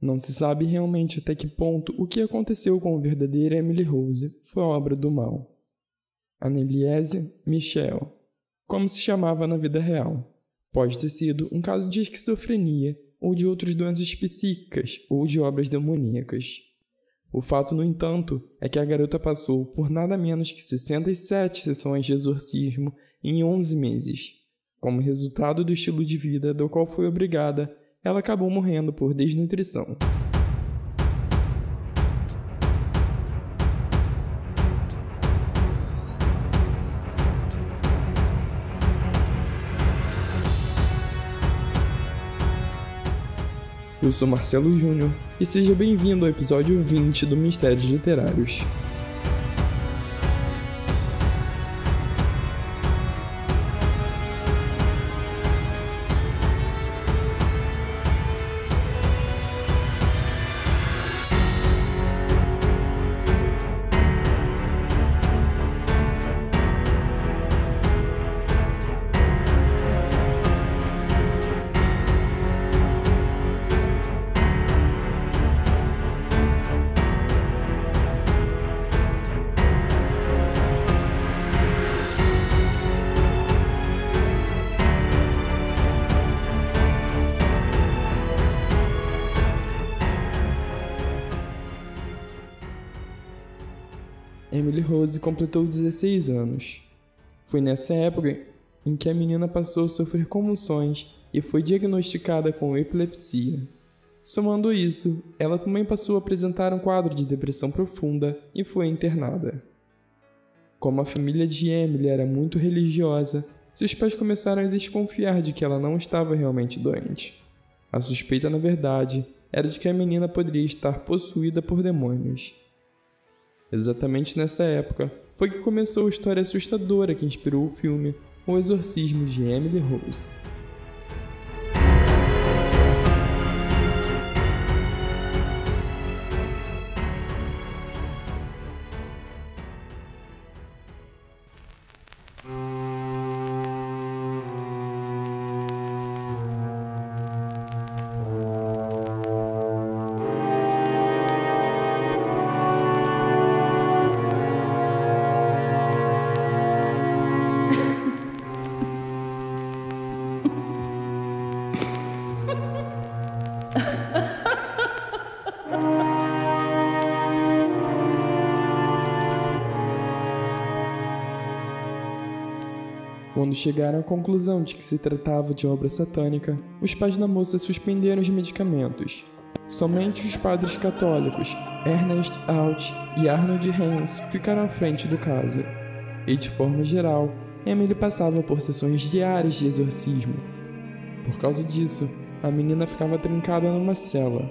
Não se sabe realmente até que ponto o que aconteceu com a verdadeira Emily Rose foi obra do mal. Anneliese Michel, como se chamava na vida real, pode ter sido um caso de esquizofrenia ou de outras doenças psíquicas ou de obras demoníacas. O fato, no entanto, é que a garota passou por nada menos que 67 sessões de exorcismo em 11 meses. Como resultado do estilo de vida do qual foi obrigada, ela acabou morrendo por desnutrição. Eu sou Marcelo Júnior e seja bem-vindo ao episódio 20 do Mistérios Literários. Rose completou 16 anos. Foi nessa época em que a menina passou a sofrer convulsões e foi diagnosticada com epilepsia. Somando isso, ela também passou a apresentar um quadro de depressão profunda e foi internada. Como a família de Emily era muito religiosa, seus pais começaram a desconfiar de que ela não estava realmente doente. A suspeita, na verdade, era de que a menina poderia estar possuída por demônios. Exatamente nessa época foi que começou a história assustadora que inspirou o filme O Exorcismo de Emily Rose. Quando chegaram à conclusão de que se tratava de obra satânica, os pais da moça suspenderam os medicamentos. Somente os padres católicos, Ernest Alt e Arnold Hans, ficaram à frente do caso. E de forma geral, Emily passava por sessões diárias de exorcismo. Por causa disso, a menina ficava trancada numa cela.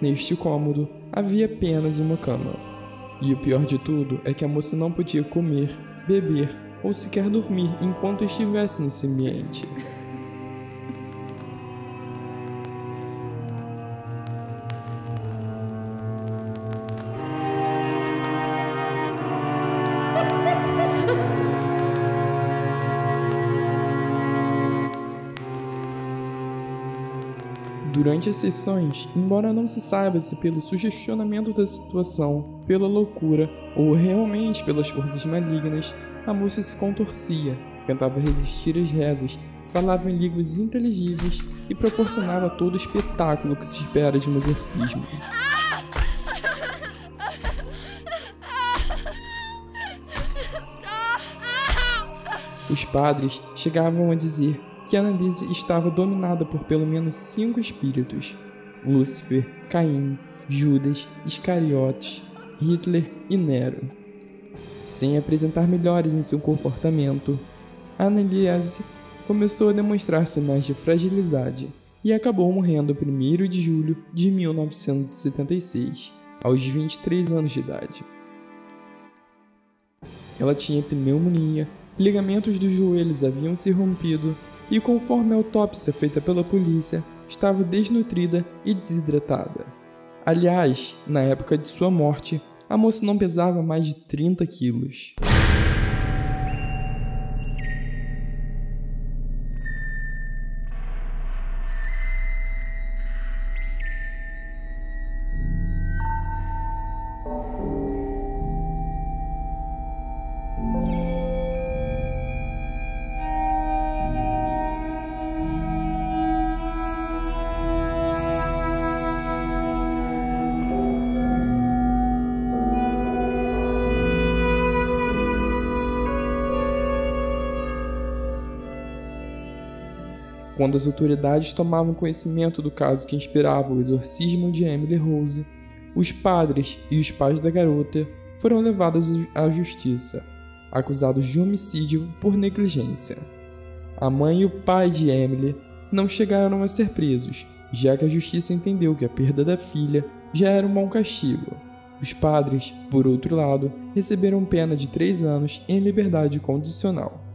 Neste cômodo havia apenas uma cama. E o pior de tudo é que a moça não podia comer, beber ou sequer dormir enquanto estivesse nesse ambiente. Durante as sessões, embora não se saiba se pelo sugestionamento da situação, pela loucura ou realmente pelas forças malignas, a moça se contorcia, tentava resistir às rezas, falava em línguas inteligíveis e proporcionava todo o espetáculo que se espera de um exorcismo. Os padres chegavam a dizer que Annalise estava dominada por pelo menos cinco espíritos: Lúcifer, Caim, Judas, Iscariotes, Hitler e Nero sem apresentar melhores em seu comportamento. Anneliese começou a demonstrar sinais de fragilidade e acabou morrendo 1 de julho de 1976, aos 23 anos de idade. Ela tinha pneumonia, ligamentos dos joelhos haviam se rompido e, conforme a autópsia feita pela polícia, estava desnutrida e desidratada. Aliás, na época de sua morte, a moça não pesava mais de 30 quilos. Quando as autoridades tomavam conhecimento do caso que inspirava o exorcismo de Emily Rose, os padres e os pais da garota foram levados à justiça, acusados de homicídio por negligência. A mãe e o pai de Emily não chegaram a ser presos, já que a justiça entendeu que a perda da filha já era um bom castigo. Os padres, por outro lado, receberam pena de três anos em liberdade condicional.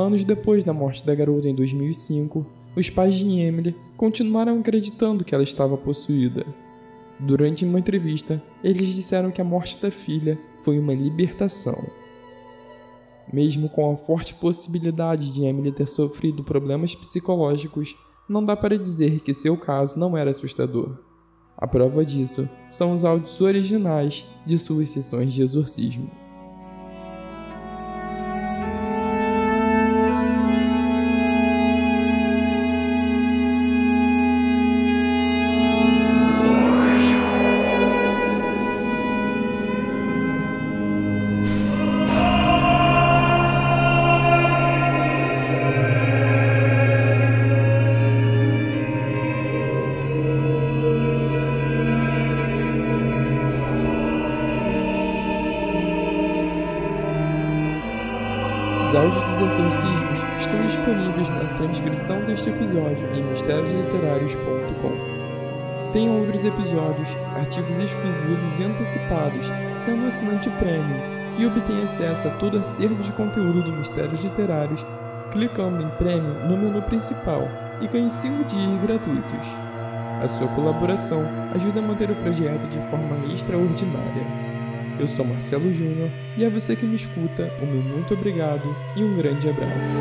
Anos depois da morte da garota em 2005, os pais de Emily continuaram acreditando que ela estava possuída. Durante uma entrevista, eles disseram que a morte da filha foi uma libertação. Mesmo com a forte possibilidade de Emily ter sofrido problemas psicológicos, não dá para dizer que seu caso não era assustador. A prova disso são os áudios originais de suas sessões de exorcismo. Os áudios dos exorcismos estão disponíveis na transcrição deste episódio em mistériosliterários.com. Tem outros episódios, artigos exclusivos e antecipados, sendo assinante premium, e obtém acesso a todo acervo de conteúdo do Mistérios Literários clicando em Premium no menu principal e ganhe 5 dias gratuitos. A sua colaboração ajuda a manter o projeto de forma extraordinária. Eu sou Marcelo Júnior e a você que me escuta, o meu muito obrigado e um grande abraço.